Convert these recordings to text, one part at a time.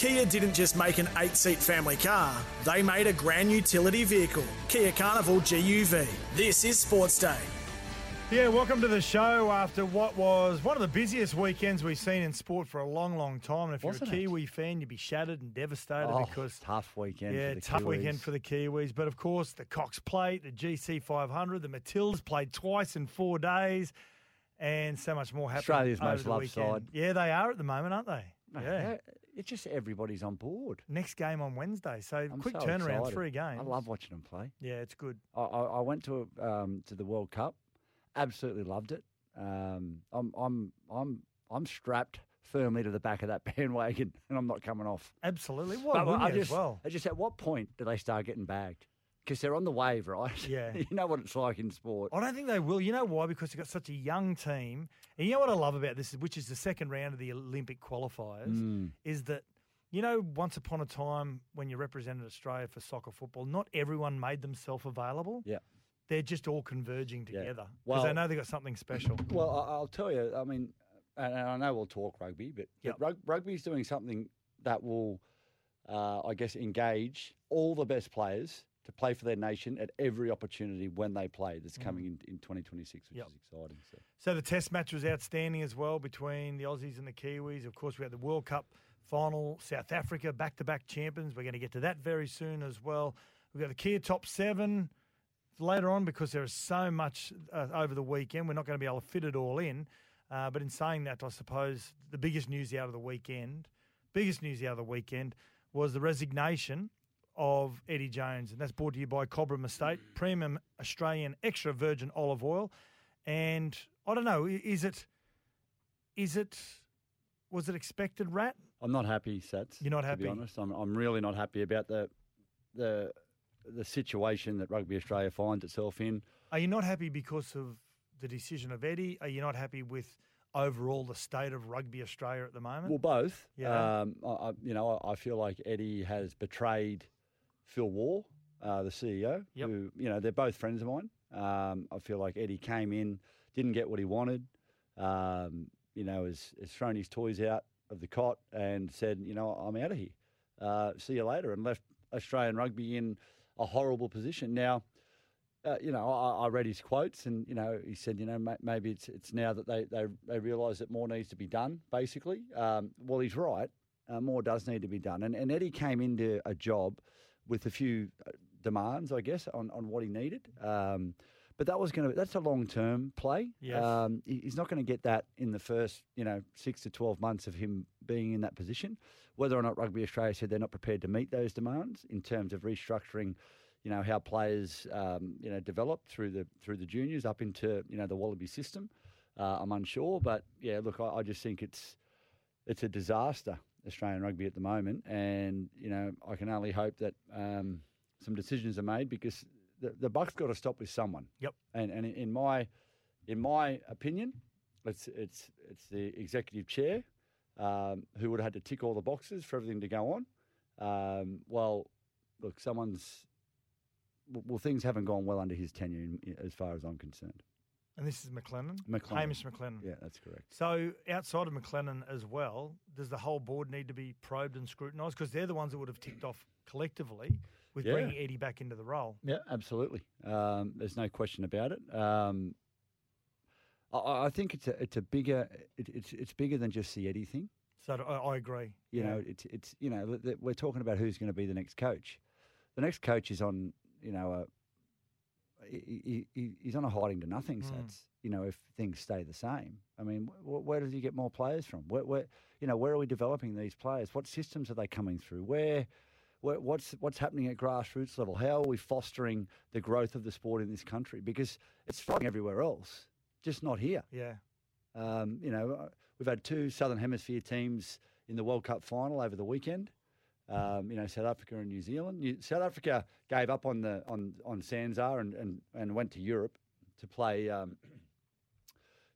Kia didn't just make an eight seat family car, they made a grand utility vehicle, Kia Carnival GUV. This is Sports Day. Yeah, welcome to the show after what was one of the busiest weekends we've seen in sport for a long, long time. And if Wasn't you're a it? Kiwi fan, you'd be shattered and devastated Oh, because tough weekend. yeah, for the tough Kiwis. weekend for the Kiwis. But of course, the Cox Plate, the GC 500, the Matildas played twice in four days, and so much more happened. Australia's over most the loved weekend. side. Yeah, they are at the moment, aren't they? Mate, yeah. It's just everybody's on board. Next game on Wednesday, so I'm quick so turnaround, excited. three games. I love watching them play. Yeah, it's good. I, I, I went to um, to the World Cup, absolutely loved it. Um, I'm I'm I'm I'm strapped firmly to the back of that bandwagon, and I'm not coming off. Absolutely. But I just, as well? I just at what point do they start getting bagged? Because they're on the wave, right? Yeah. you know what it's like in sport. I don't think they will. You know why? Because they've got such a young team. And you know what I love about this, which is the second round of the Olympic qualifiers, Mm. is that, you know, once upon a time when you represented Australia for soccer football, not everyone made themselves available. Yeah. They're just all converging together because they Well- know they've got something special. Well, I'll tell you. I mean, and I know we'll talk rugby, but, Yep. but rug, rugby's doing something that will, uh, I guess, engage all the best players to play for their nation at every opportunity when they play. That's coming in, in 2026, which. Yep. is exciting. So. So the test match was outstanding as well between the Aussies and the Kiwis. Of course, we had the World Cup final, South Africa, back to back champions. We're going to get to that very soon as well. We've got the Kia top seven later on because there is so much uh, over the weekend. We're not going to be able to fit it all in. Uh, but in saying that, I suppose the biggest news out of the weekend, biggest news out of the weekend was the resignation of Eddie Jones. And that's brought to you by Cobram Estate, premium Australian extra virgin olive oil. And I don't know, is it, is it, was it expected, Rat? I'm not happy, Sats. You're not happy. To be honest, I'm, I'm really not happy about the the the situation that Rugby Australia finds itself in. Are you not happy because of the decision of Eddie? Are you not happy with overall the state of rugby Australia at the moment? Well, both. Yeah. Um, I, you know, I feel like Eddie has betrayed Phil Waugh, uh, the CEO. Yep. Who, you know, they're both friends of mine. Um, I feel like Eddie came in, didn't get what he wanted. Um, you know, has, has thrown his toys out of the cot and said, you know, I'm out of here. Uh, see you later, and left Australian rugby in a horrible position. Now, uh, you know, I, I read his quotes, and you know, he said, you know, ma- maybe it's it's now that they they, they realise that more needs to be done. Basically, um, well, he's right. Uh, more does need to be done, and and Eddie came into a job with a few uh, demands, I guess, on on what he needed. Um, but that was going to that's a long term play. Yes. Um, he's not going to get that in the first you know six to twelve months of him being in that position. Whether or not Rugby Australia said they're not prepared to meet those demands in terms of restructuring you know how players um, you know develop through the through the juniors up into you know the Wallaby system. Uh, I'm unsure, but yeah, look, I, I just think it's it's a disaster Australian rugby at the moment, and you know I can only hope that um, some decisions are made because the, the buck's got to stop with someone. Yep. And and in my in my opinion, it's it's it's the executive chair um, who would have had to tick all the boxes for everything to go on. Um, well, look, someone's well, things haven't gone well under his tenure, in- as far as I'm concerned. And this is McLennan? McLennan. Hamish McLennan. Yeah, that's correct. So outside of McLennan as well, does the whole board need to be probed and scrutinised? Because they're the ones that would have ticked off collectively with Yeah. bringing Eddie back into the role. Yeah, absolutely. Um, there's no question about it. Um, I- I, think it's a it's a bigger it, it's it's bigger than just the Eddie thing. So I, I agree. You Yeah. know, it's it's you know we're talking about who's going to be the next coach. The next coach is on you know a he, he, he's on a hiding to nothing Mm. You know, if things stay the same, I mean, wh- where does he get more players from? Where, where you know where are we developing these players? What systems are they coming through? Where where- what's what's happening at grassroots level? How are we fostering the growth of the sport in this country? Because it's thriving everywhere else, just not here. Yeah. Um, you know, uh, we've had two Southern Hemisphere teams in the World Cup final over the weekend. Um, you know, South Africa and New Zealand. New, South Africa gave up on the on on Sanzar and, and, and went to Europe to play um,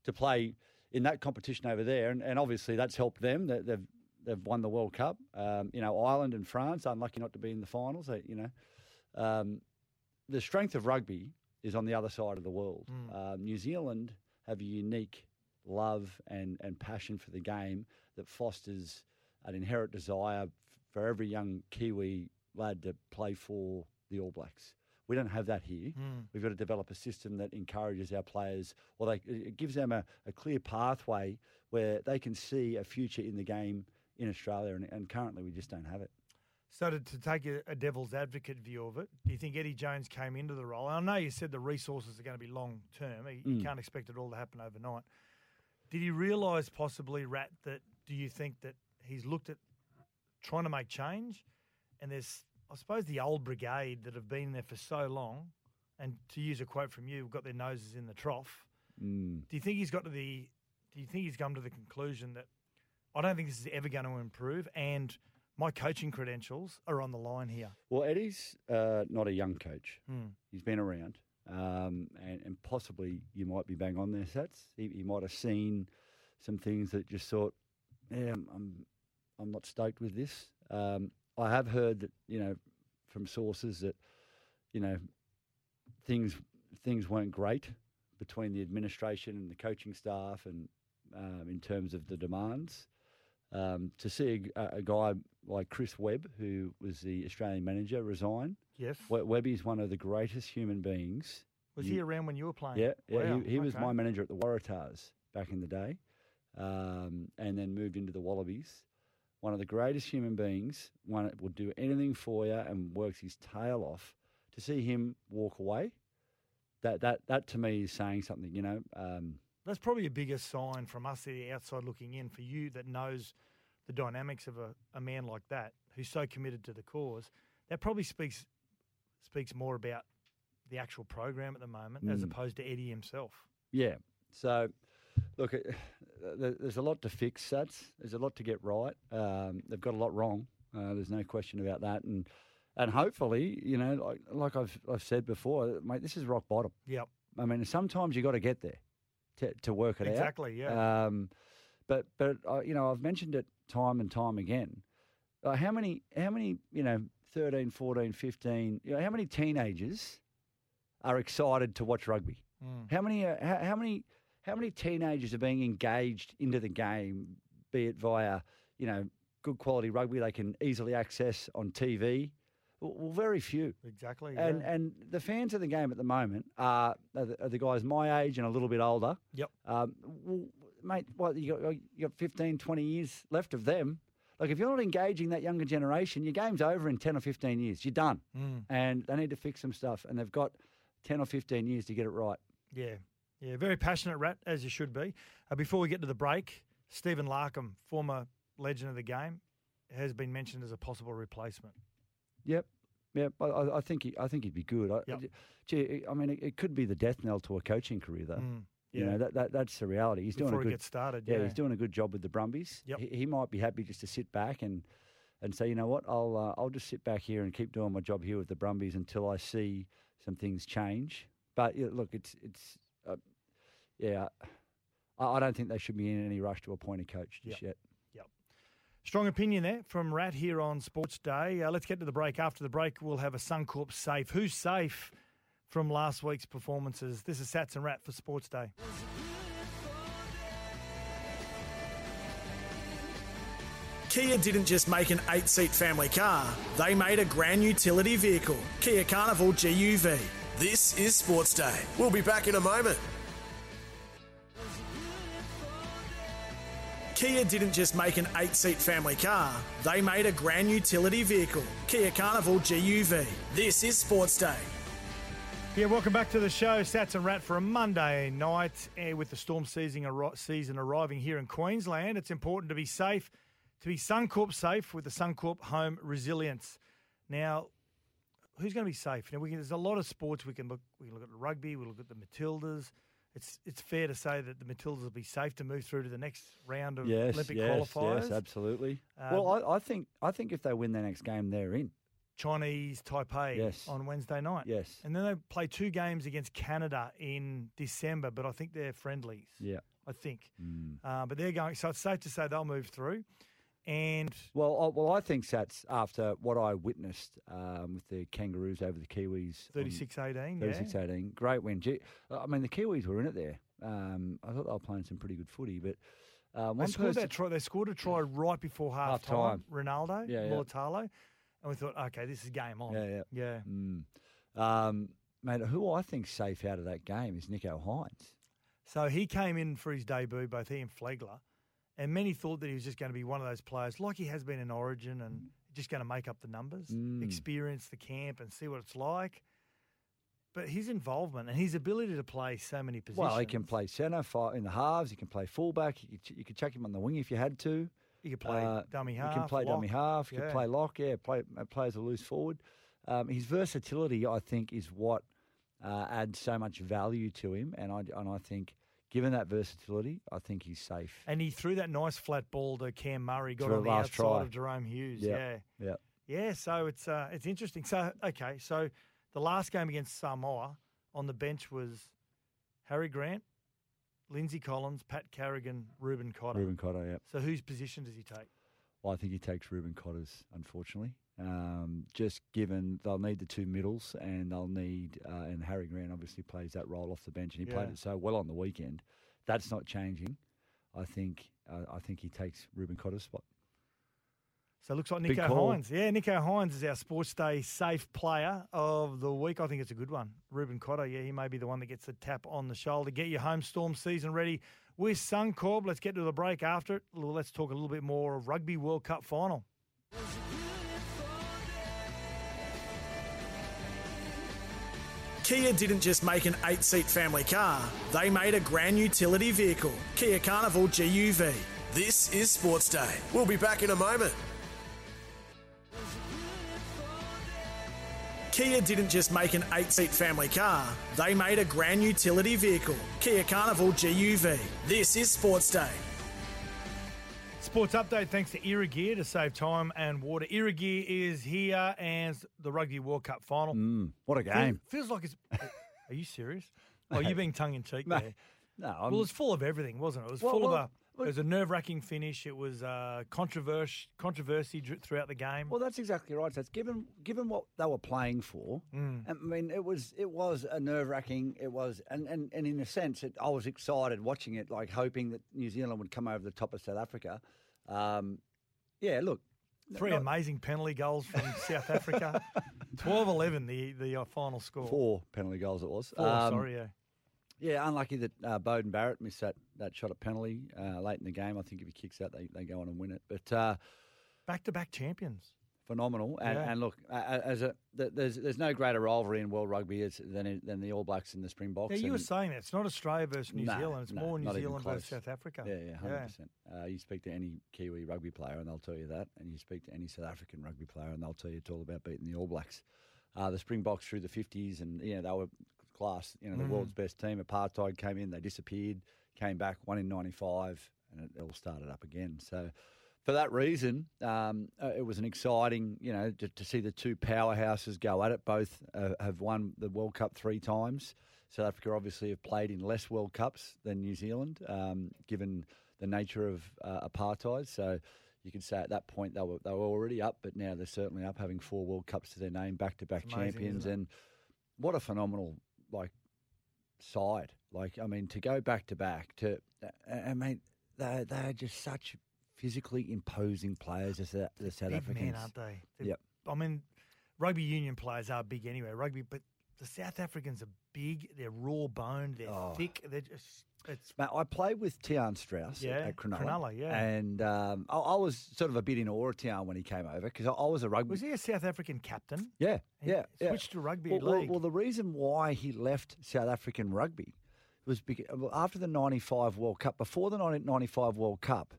to play in that competition over there, and, and obviously that's helped them. They, they've they've won the World Cup. Um, you know, Ireland and France unlucky not to be in the finals. They, you know, um, the strength of rugby is on the other side of the world. Mm. Um, New Zealand have a unique love and, and passion for the game that fosters an inherent desire for every young Kiwi lad to play for the All Blacks. We don't have that here. Mm. We've got to develop a system that encourages our players, or they, it gives them a, a clear pathway where they can see a future in the game in Australia, and, and currently we just don't have it. So to, to take a, a, devil's advocate view of it, do you think Eddie Jones came into the role? I know you said the resources are going to be long term. You, Mm. you can't expect it all to happen overnight. Did he realise possibly, Rat, that do you think that he's looked at trying to make change, and there's I suppose the old brigade that have been there for so long, and to use a quote from you, got their noses in the trough. Mm. Do you think he's got to the? Do you think he's come to the conclusion that I don't think this is ever going to improve, and my coaching credentials are on the line here? Well, Eddie's uh, not a young coach. Hmm. He's been around, um, and, and possibly you might be bang on there, Sats. He, he might have seen some things that just thought, yeah, I'm, I'm, I'm not stoked with this. Um, I have heard that, you know, from sources that, you know, things things weren't great between the administration and the coaching staff, and um, in terms of the demands. Um, to see a, a guy like Chris Webb, who was the Australian manager, resign. Yes. We- Webby's one of the greatest human beings. Was you- he around when you were playing? Yeah, yeah. Wow, he he was okay. my manager at the Waratahs back in the day, um, and then moved into the Wallabies. One of the greatest human beings. One that would do anything for you and works his tail off. To see him walk away, that that that to me is saying something. You know, um, That's probably a bigger sign from us, the outside looking in, for you that knows the dynamics of a, a man like that who's so committed to the cause. That probably speaks speaks more about the actual program at the moment as Mm. opposed to Eddie himself. Yeah. So, look, there's a lot to fix, Sats. There's a lot to get right. Um, they've got a lot wrong. Uh, there's no question about that. And and hopefully, you know, like, like I've I've said before, mate, this is rock bottom. Yep. I mean, sometimes you got to get there to to work it Exactly, out. Exactly. Yeah. Um, but but uh, you know, I've mentioned it time and time again. Uh, how many how many you know 13, 14, 15, you know, how many teenagers are excited to watch rugby? Mm. How many? Uh, how, how many? How many teenagers are being engaged into the game, be it via you know good quality rugby they can easily access on TV? Well, very few. Exactly. And yeah. and the fans of the game at the moment are, are, the, are the guys my age and a little bit older. Yep. Um, well, mate, what you got? You got 15, 20 years left of them. Like if you're not engaging that younger generation, your game's over in ten or fifteen years. You're done, Mm. and they need to fix some stuff. And they've got ten or fifteen years to get it right. Yeah, yeah, very passionate rat as you should be. Uh, before we get to the break, Stephen Larkham, former legend of the game, has been mentioned as a possible replacement. Yep. Yep. I- I, think he, I think he'd be good. I, Yep. Gee, I mean, it, it could be the death knell to a coaching career, though. Mm, You yeah. know that, that that's the reality. He's Before doing a good. gets started, yeah, yeah. he's doing a good job with the Brumbies. Yep. He, he might be happy just to sit back and and say, you know what, I'll uh, I'll just sit back here and keep doing my job here with the Brumbies until I see some things change. But yeah, look, it's it's uh, yeah. I, I don't think they should be in any rush to appoint a coach just yet. Yep. Strong opinion there from Rat here on Sports Day. Uh, let's get to the break. After the break, we'll have a Suncorp safe. Who's safe from last week's performances? This is Sats and Rat for Sports Day. Kia didn't just make an eight seat family car, they made a grand utility vehicle, Kia Carnival GUV. This is Sports Day. We'll be back in a moment. Kia didn't just make an eight seat family car, they made a grand utility vehicle, Kia Carnival GUV. This is Sports Day. Yeah, welcome back to the show, Sats and Rat, for a Monday night. And with the storm season, season arriving here in Queensland, it's important to be safe, to be Suncorp safe with the Suncorp Home Resilience. Now, who's going to be safe? Now, can, there's a lot of sports we can look. We can look at the rugby. We look at the Matildas. It's it's fair to say that the Matildas will be safe to move through to the next round of Yes, Olympic yes, qualifiers. yes, absolutely. Um, well, I, I think I think if they win their next game, they're in. Chinese Taipei Yes. on Wednesday night. Yes. And then they play two games against Canada in December, but I think they're friendlies. Yeah. I think. Mm. Uh, but they're going, so it's safe to say they'll move through. And Well, I, well, I think Sats after what I witnessed um, with the Kangaroos over the Kiwis. on 36 18, yeah. 36 18. Great win. I mean, the Kiwis were in it there. Um, I thought they were playing some pretty good footy, but Um, They scored person- that try. They scored a try right before half time. Ronaldo, Yeah, yeah. And we thought, okay, this is game on. Yeah, yeah. yeah. Mm. Um, mate, who I think safe out of that game is Nicho Hynes. So he came in for his debut, both he and Flegler, and many thought that he was just going to be one of those players, like he has been in Origin, and just going to make up the numbers, Mm. experience the camp, and see what it's like. But his involvement and his ability to play so many positions. Well, he can play centre, in the halves. He can play fullback. You could, you could chuck him on the wing if you had to. He could play Uh, dummy half. He can play dummy half. He Yeah. can play lock. Yeah, play uh, play as a loose forward. Um, his versatility, I think, is what uh, adds so much value to him. And I and I think, given that versatility, I think he's safe. And he threw that nice flat ball to Cam Murray, got For on the outside try. of Jahrome Hughes. Yeah, Yeah. yeah. Yeah, so it's uh, it's interesting. So okay, so the last game against Samoa on the bench was Harry Grant, Lindsay Collins, Pat Carrigan, Reuben Cotter. Reuben Cotter, yeah. So whose position does he take? Well, I think he takes Reuben Cotter's, unfortunately. Um, just given they'll need the two middles and they'll need, uh, and Harry Grant obviously plays that role off the bench and he played it so well on the weekend. That's not changing. I think uh, I think he takes Reuben Cotter's spot. So it looks like Nicho. Hynes. Yeah, Nicho Hynes is our Sports Day safe player of the week. I think it's a good one. Reuben Cotter, yeah, he may be the one that gets the tap on the shoulder. Get your home storm season ready with Suncorp. Let's get to the break after it. Let's talk a little bit more of Rugby World Cup final. Kia didn't just make an eight seat family car, they made a grand utility vehicle, Kia Carnival GUV. This is Sports Day. We'll be back in a moment. Kia didn't just make an eight seat family car, they made a grand utility vehicle, Kia Carnival GUV. This is Sports Day. Sports update thanks to Irrigear to save time and water. Irrigear is here and the Rugby World Cup final. Mm, what a game! Feels like it's. Are you serious? Oh, you're being tongue in cheek there. No, I'm, Well, it's full of everything, wasn't it? It was Well, full well, of a. It was a nerve wracking finish. It was uh, controversy, controversy throughout the game. Well, that's exactly right. So it's given given what they were playing for. Mm. I mean, it was it was a nerve wracking. It was, and, and, and in a sense, it, I was excited watching it, like hoping that New Zealand would come over the top of South Africa. Um, yeah, look, Three not- amazing penalty goals from South Africa. 12-11 the the uh, final score. four penalty goals it was. Four, Um, sorry, yeah. Yeah, unlucky that uh, Beauden Barrett missed that, that shot at penalty uh, late in the game. I think if he kicks that, they, they go on and win it. But uh, Back to back champions. phenomenal. And, Yeah. and look, as a th- there's there's no greater rivalry in world rugby as, than than the All Blacks and the Springboks. Yeah, you were saying that. It's not Australia versus New No, Zealand. It's no, more New Zealand versus. South Africa. Yeah, yeah, hundred percent. Uh, you speak to any Kiwi rugby player, and they'll tell you that. And you speak to any South African rugby player, and they'll tell you it's all about beating the All Blacks. Uh, the Springboks through the fifties, and you know they were class. You know, the Mm. world's best team. Apartheid came in, they disappeared, came back, won in '95, and it all started up again. So. For that reason, um, uh, it was an exciting, you know, to, to see the two powerhouses go at it. Both uh, have won the World Cup three times. South Africa obviously have played in less World Cups than New Zealand, um, given the nature of uh, apartheid. So you could say at that point they were they were already up, but now they're certainly up, having four World Cups to their name, back to back champions, and what a phenomenal like side. Like I mean, to go back to back to, I I mean, they they are just such physically imposing players as the, the South big Africans. men, aren't they? They're- Yep. I mean, rugby union players are big anyway. Rugby, but the South Africans are big. They're raw boned. They're Oh. thick. They're just. It's Mate, I played with Tian Strauss Yeah, at Cronulla. Cronulla, yeah. And um, I, I was sort of a bit in awe of Tian when he came over because I, I was a rugby. was he a South African captain? Yeah, He yeah, yeah. switched to rugby well, well, league. well, the reason why he left South African rugby was because after the '95 World Cup, before the 1995 World Cup,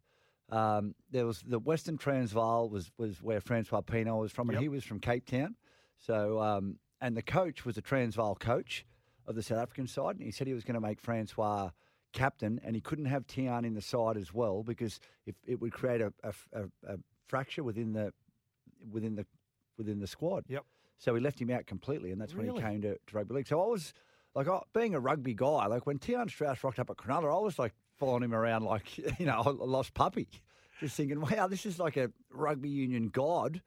um, there was the Western Transvaal was was where Francois Pienaar was from, and Yep. he was from Cape Town. So, um, and the coach was a Transvaal coach of the South African side, and he said he was going to make Francois captain, and he couldn't have Tian in the side as well because if it would create a, a, a, fracture within the within the within the squad. Yep. So we left him out completely, and that's when he came to, to rugby league. So I was like, I, being a rugby guy, like when Tian Strauss rocked up at Cronulla, I was like following him around like you know a lost puppy, just thinking, wow, this is like a rugby union god.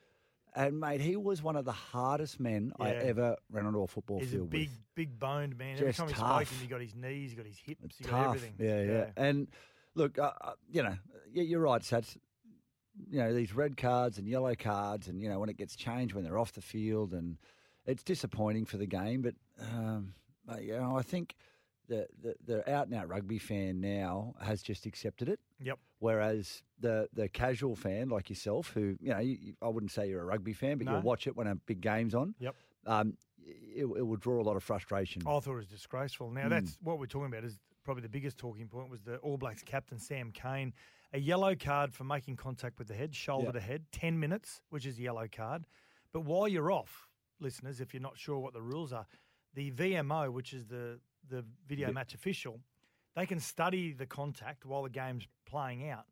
And mate, he was one of the hardest men I ever ran onto a football He's a field big, with. big boned man. Every Just time he spoke tough. him, he got his knees, he got his hips, he got Tough, everything. yeah, yeah, And look, uh, uh, you know, you're right, Sats. You know, these red cards and yellow cards, and, you know, when it gets changed when they're off the field, and it's disappointing for the game. But, um, but, you know, I think the, the, the out and out rugby fan now has just accepted it. Yep. Whereas the the casual fan like yourself, who you know, you, I wouldn't say you're a rugby fan, but No. you'll watch it when a big game's on. Yep. Um, it, it will draw a lot of frustration. I thought it was disgraceful. Now, Mm. that's what we're talking about is probably the biggest talking point was the All Blacks captain, Sam Cane. A yellow card for making contact with the head, shoulder Yeah. to head, 10 minutes, which is a yellow card. But while you're off, listeners, if you're not sure what the rules are, the VMO, which is the, the video Vi- match official, they can study the contact while the game's playing out.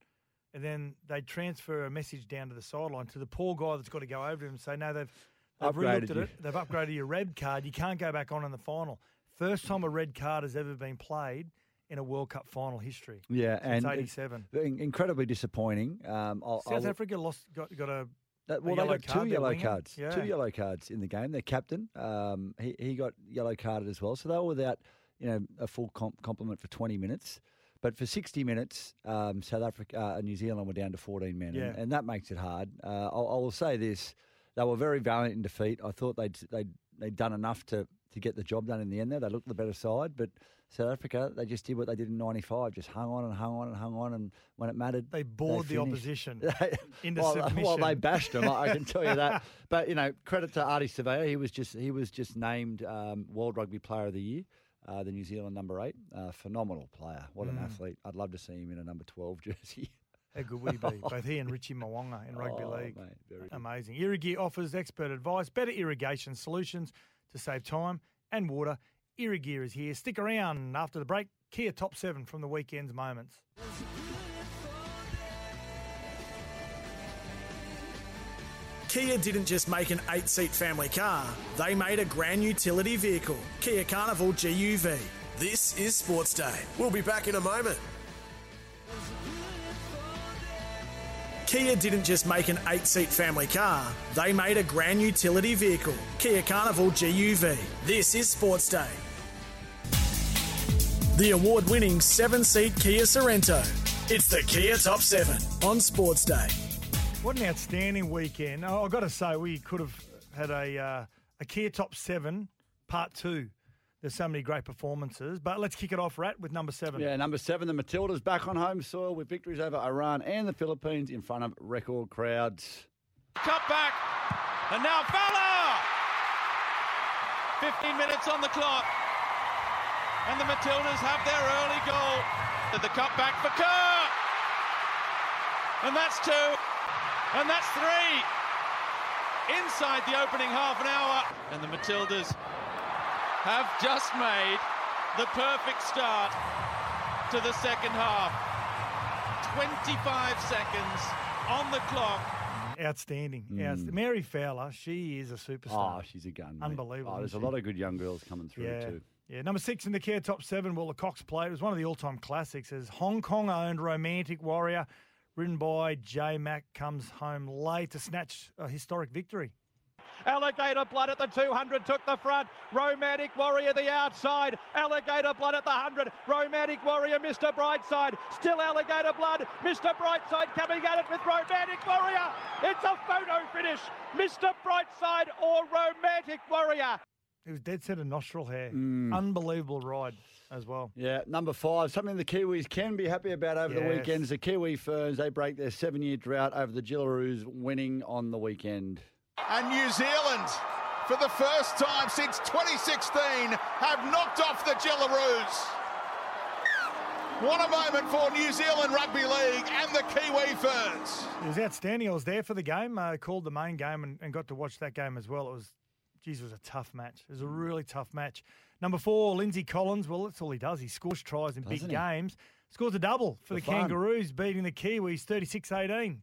And then they transfer a message down to the sideline to the poor guy that's got to go over to him and say, no, they've, they've Upgraded relooked at you." it. They've upgraded your red card. You can't go back on in the final. First time a red card has ever been played in a World Cup final history. yeah, Since and 87. incredibly disappointing. Um, I'll, South I'll- Africa lost got, got a That, well, they got two card, yellow cards. Yeah. Two yellow cards in the game. Their captain, um, he, he got yellow carded as well. So they were without, you know, a full comp- complement for 20 minutes. But for 60 minutes, um, South Africa uh, and New Zealand were down to 14 men, Yeah. and, and that makes it hard. Uh, I'll, I will say this: they were very valiant in defeat. I thought they'd they'd, they'd done enough to, to get the job done in the end. There, they looked the better side, but South Africa, they just did what they did in '95, just hung on and hung on and hung on, and when it mattered, they bored the opposition into well, submission. well, they bashed them. I I can tell you that. But you know, credit to Ardie Savea. He was just he was just named um, World Rugby Player of the Year, uh, the New Zealand number eight. Uh, phenomenal player. What an Mm. athlete. I'd love to see him in a number twelve jersey. How good would he be? Both he and Richie Mo'unga in rugby Oh, league. mate. Amazing. Irrigate offers expert advice, better irrigation solutions to save time and water. Irrigear is here. Stick around after the break. Kia top seven from the weekend's moments. Kia didn't just make an eight seat family car, they made a grand utility vehicle, Kia Carnival GUV. This is Sports Day. We'll be back in a moment. Kia didn't just make an eight seat family car, they made a grand utility vehicle, Kia Carnival GUV. This is Sports Day. The award winning seven seat Kia Sorrento. It's the Kia Top 7 on Sports Day. What an outstanding weekend. Oh, I've got to say, we could have had a, uh, a Kia Top 7 Part 2. There's so many great performances. But let's kick it off, Rat, with number 7. Yeah, number seven, the Matildas back on home soil with victories over Iran and the Philippines in front of record crowds. Cut back. And now Fowler! 15 minutes on the clock. And the Matildas have their early goal. To the cut back for Kerr. And that's two. And that's three. Inside the opening half an hour. And the Matildas have just made the perfect start to the second half. 25 seconds on the clock. Outstanding. Hmm. Outst- Mary Fowler, she is a superstar. Oh, she's a gun. mate. Unbelievable, Oh, there's a lot of good young girls coming through yeah. too. Yeah, number six in the Kia Top Seven, well, the Cox Plate. It was one of the all time classics as Hong Kong owned Romantic Warrior, ridden by J Mac, comes home late to snatch a historic victory. Alligator Blood at the 200 took the front. Romantic Warrior the outside. Alligator Blood at the 100. Romantic Warrior, Mr. Brightside. Still Alligator Blood. Mr. Brightside coming at it with Romantic Warrior. It's a photo finish. Mr. Brightside or Romantic Warrior. It was dead set of nostril hair. Mm. Unbelievable ride as well. Yeah, number five, something the Kiwis can be happy about over the Yes. weekend is the Kiwi Ferns. They break their seven year drought over the Jillaroos, winning on the weekend. And New Zealand, for the first time since 2016, have knocked off the Jillaroos. What a moment for New Zealand Rugby League and the Kiwi Ferns. It was outstanding. I was there for the game, uh, called the main game, and, and got to watch that game as well. It was, geez, it was a tough match. It was a mm. really tough match. Number four, Lindsay Collins. Well, that's all he does. He scores tries in big Doesn't he? games. Scores a double for, For the fun. Kangaroos, beating the Kiwis 36 18.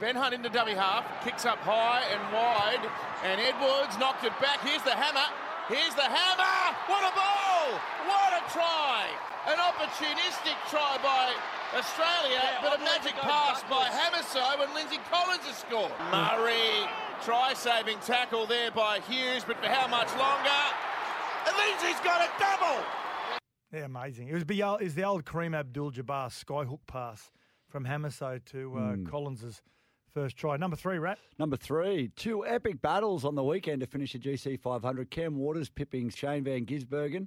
Ben Hunt into dummy half, kicks up high and wide, and Edwards knocked it back. Here's the hammer. Here's the hammer. What a ball! What a try! An opportunistic try by Australia, but a magic pass by Hamiso and Lindsay Collins has scored. Murray, try-saving tackle there by Hughes, but for how much longer? And Lindsay's got a double. Yeah, amazing. It was the old, is the old Kareem Abdul-Jabbar skyhook pass from Hamiso to uh, Hmm. Collins's first try. Number three, Rat. Number three, two epic battles on the weekend to finish the GC 500. Cam Waters pipping Shane Van Gisbergen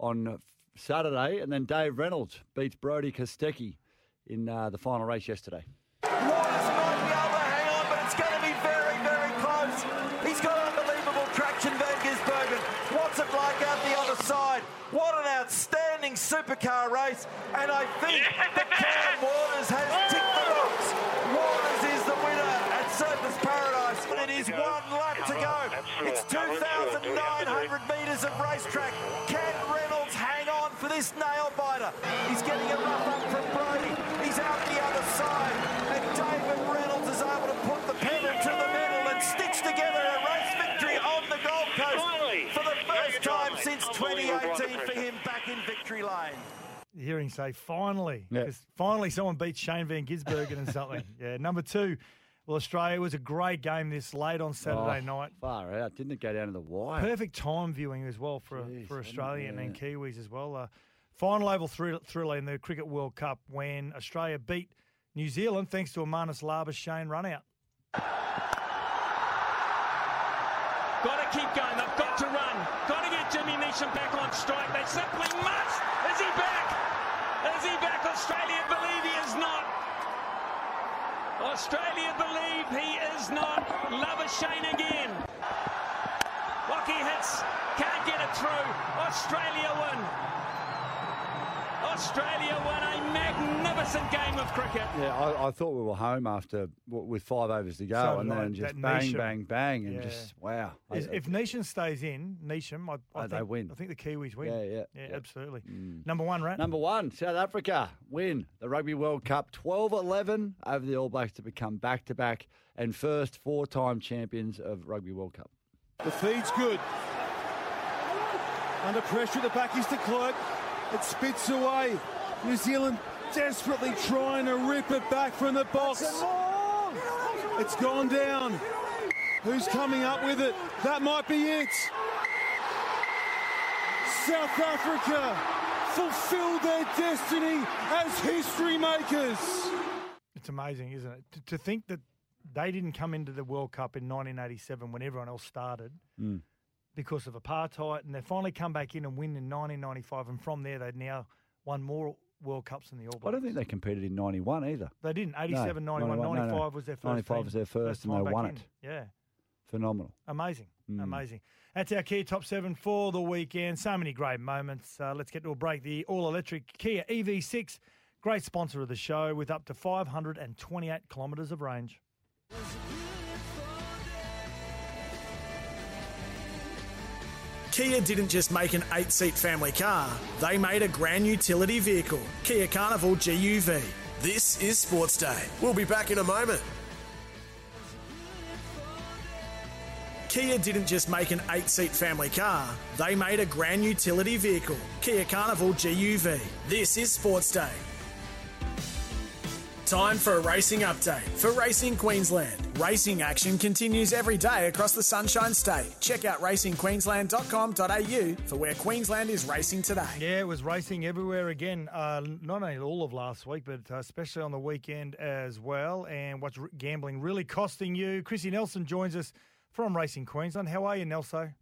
on Saturday, and then Dave Reynolds beats Brody Kostecki in uh, the final race yesterday. Waters might be able to hang on, but it's going to be very, very close. He's got unbelievable traction, Van Gisbergen. What's it like out the other side? What an outstanding supercar race. And I think that Cam Waters has ticked the box. Waters is the winner at Surfers Paradise. And it is one lap to go. It's 2,900 metres of racetrack. Can Reynolds hang on for this nail biter? He's getting a rough up from Brody. He's out the other side. And David Reynolds is able to put the pedal to the metal and stitch together a race victory on the Gold Coast for the first time since 2018 for him back in victory lane. You're hearing say finally, Yeah. because finally someone beat Shane Van Gisbergen and something. Yeah, number two. Well, Australia was a great game this late on Saturday Oh, night. Far out. Didn't it go down to the wire? Perfect time viewing as well for Jeez, for hadn't it? Australian and Yeah. Kiwis as well. Uh, final oval thrill, thriller in the Cricket World Cup when Australia beat New Zealand thanks to a Marnus Labuschagne run out. Got to keep going. They've got to run. Got to get Jimmy Neesham back on strike. They simply must. Is he back? Is he back? Australia believe he is not. Australia believe he is not. Labuschagne again. Lockie hits. Can't get it through. Australia win. Australia won a magnificent game of cricket. Yeah, I, I thought we were home after with five overs to go, So and did I. then just That bang, Neesham- bang, bang, and Yeah. just wow. I- if Neesham stays in, Neesham, I, I Oh, they think, win. I think the Kiwis win. Yeah, yeah, yeah, yeah. absolutely. Mm. Number one, right? Number one, South Africa win the Rugby World Cup 12 11 over the All Blacks to become back to back and first four time champions of Rugby World Cup. The feed's good. Under pressure at the back is de Klerk. It spits away. New Zealand desperately trying to rip it back from the box. It's gone down. Who's coming up with it? That might be it. South Africa fulfilled their destiny as history makers. It's amazing, isn't it? To, to think that they didn't come into the World Cup in 1987 when everyone else started Mm. Because of apartheid, and they finally come back in and win in 1995, and from there they'd now won more World Cups than the All Blacks. I don't think they competed in 91 either. They didn't. 87, No, 91, 91, no, no. 95 was their first 95 team- was their first and they won in. it. Yeah. Phenomenal. Amazing. Mm. Amazing. That's our Kia Top 7 for the weekend. So many great moments. Uh, let's get to a break. The all electric Kia EV6, great sponsor of the show with up to 528 kilometres of range. Kia didn't just make an eight seat family car, they made a grand utility vehicle, Kia Carnival GUV. This is Sports Day. We'll be back in a moment. Kia didn't just make an eight seat family car, they made a grand utility vehicle, Kia Carnival GUV. This is Sports Day. Time for a racing update for Racing Queensland. Racing action continues every day across the Sunshine State. Check out racingqueensland.com.au for where Queensland is racing today. Yeah, it was racing everywhere again. Uh, not only all of last week, but uh, especially on the weekend as well. And what's r- gambling really costing you? Chrissy Nelson joins us from Racing Queensland. How are you, Nelson?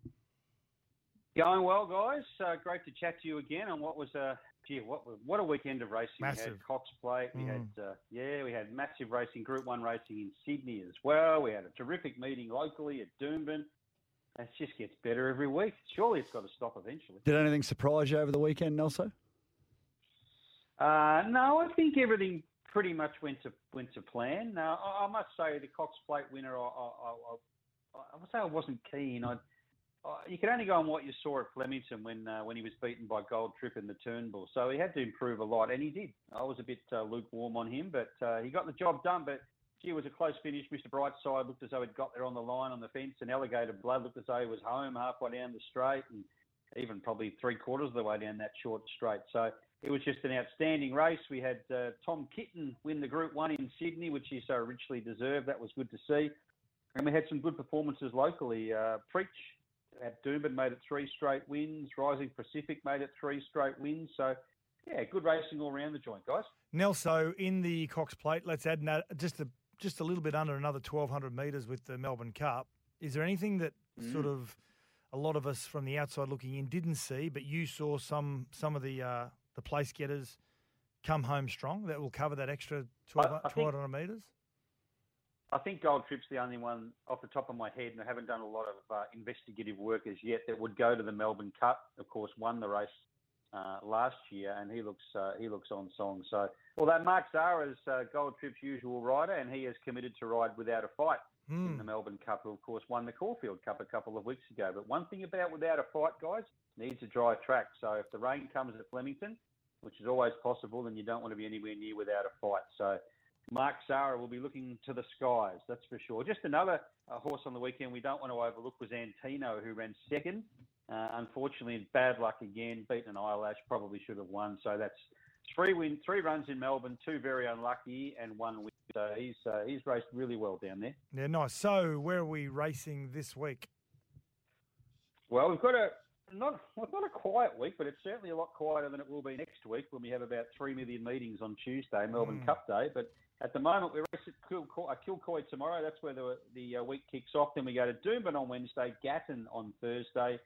Going well, guys. Uh, great to chat to you again on what was a gee, what what a weekend of racing. We Massive. had Cox Plate. We Mm. had uh, yeah, we had massive racing, Group One racing in Sydney as well. We had a terrific meeting locally at Doomben. It just gets better every week. Surely it's got to stop eventually. Did anything surprise you over the weekend, Nelson? Uh, no, I think everything pretty much went to went to plan. Now, I, I must say the Cox Plate winner, I, I, I, I, I would say I wasn't keen. I, I, you can only go on what you saw at Flemington when uh, when he was beaten by Gold Trip in the Turnbull. So he had to improve a lot, and he did. I was a bit uh, lukewarm on him, but uh, he got the job done. But gee, it was a close finish. Mr. Brightside looked as though he'd got there on the line on the fence, and Alligator Blood looked as though he was home halfway down the straight, and even probably three quarters of the way down that short straight. So it was just an outstanding race. We had uh, Tom Kitten win the Group One in Sydney, which he so richly deserved. That was good to see. And we had some good performances locally. Uh, Preach at Doomben made it three straight wins. Rising Pacific made it three straight wins. So, yeah, good racing all around the joint, guys. Nelso in the Cox Plate. Let's add just a just a little bit under another twelve hundred metres with the Melbourne Cup. Is there anything that Mm. sort of a lot of us from the outside looking in didn't see, but you saw some some of the uh, the place getters come home strong that will cover that extra 12, I- I 1200 metres? I think Gold Trip's the only one off the top of my head, and I haven't done a lot of uh, investigative work as yet that would go to the Melbourne Cup. Of course, won the race uh, last year, and he looks uh, he looks on song. So, although Mark Zahra's uh, Gold Trip's usual rider, and he has committed to ride without a fight in Hmm. the Melbourne Cup, who of course won the Caulfield Cup a couple of weeks ago. But one thing about without a fight, guys, needs a dry track. So if the rain comes at Flemington, which is always possible, then you don't want to be anywhere near without a fight. So Mark Zahra will be looking to the skies, that's for sure. Just another uh, horse on the weekend we don't want to overlook was Antino, who ran second. Uh, unfortunately, bad luck again, beaten an eyelash, probably should have won. So that's three win, three runs in Melbourne, two very unlucky, and one win. So he's uh, he's raced really well down there. Yeah, nice. So where are we racing this week? Well, we've got a not well, not a quiet week, but it's certainly a lot quieter than it will be next week when we have about three million meetings on Tuesday, Melbourne Mm. Cup Day. But at the moment, we're racing at Kilcoy, uh, tomorrow. That's where the the uh, week kicks off. Then we go to Doomben on Wednesday, Gatton on Thursday,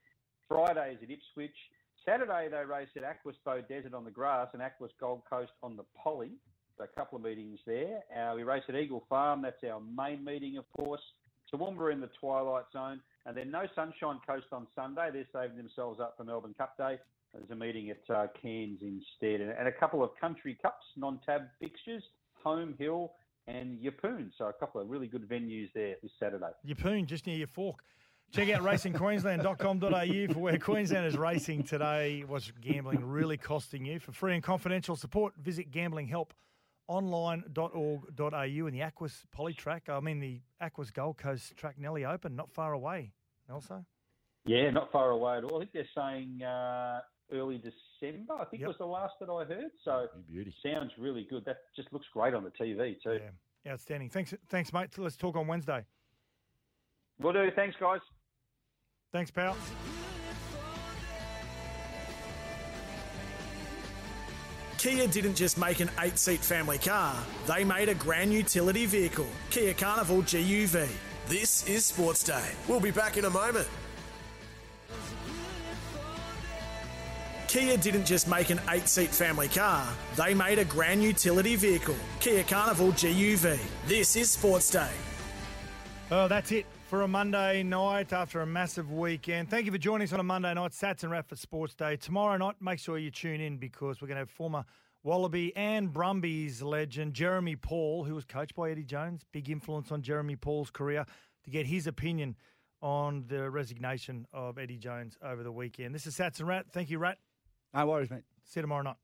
Friday is at Ipswich. Saturday they race at Aquis Beaudesert on the grass and Aquis Gold Coast on the Poly. So a couple of meetings there. Uh, we race at Eagle Farm. That's our main meeting, of course. Toowoomba in the Twilight Zone. And then no Sunshine Coast on Sunday. They're saving themselves up for Melbourne Cup Day. There's a meeting at uh, Cairns instead. And, and a couple of country cups, non-tab fixtures, Home Hill and Yeppoon. So a couple of really good venues there this Saturday. Yeppoon, just near your fork. Check out racingqueensland.com.au for where Queensland is racing today. What's gambling really costing you? For free and confidential support, visit gamblinghelponline.org.au and the Aquis Polytrack. I mean, the Aquis Gold Coast Track Nelly Open, not far away. Also, Yeah, not far away at all. I think they're saying uh, early December. I think Yep. was the last that I heard. So oh, beauty. sounds really good. That just looks great on the TV too. yeah, outstanding. Thanks, thanks, mate. Let's talk on Wednesday. Will do. Thanks, guys. Thanks, pal. Kia didn't just make an eight seat family car, they made a grand utility vehicle, Kia Carnival GUV. This is Sports Day. We'll be back in a moment. Kia didn't just make an eight seat family car, they made a grand utility vehicle, Kia Carnival GUV. This is Sports Day. Oh, that's it for a Monday night after a massive weekend. Thank you for joining us on a Monday night. Sats and Rat for Sports Day. Tomorrow night, make sure you tune in because we're going to have former Wallaby and Brumbies legend Jeremy Paul, who was coached by Eddie Jones. Big influence on Jeremy Paul's career to get his opinion on the resignation of Eddie Jones over the weekend. This is Sats and Rat. Thank you, Rat. No worries, mate. See you tomorrow night.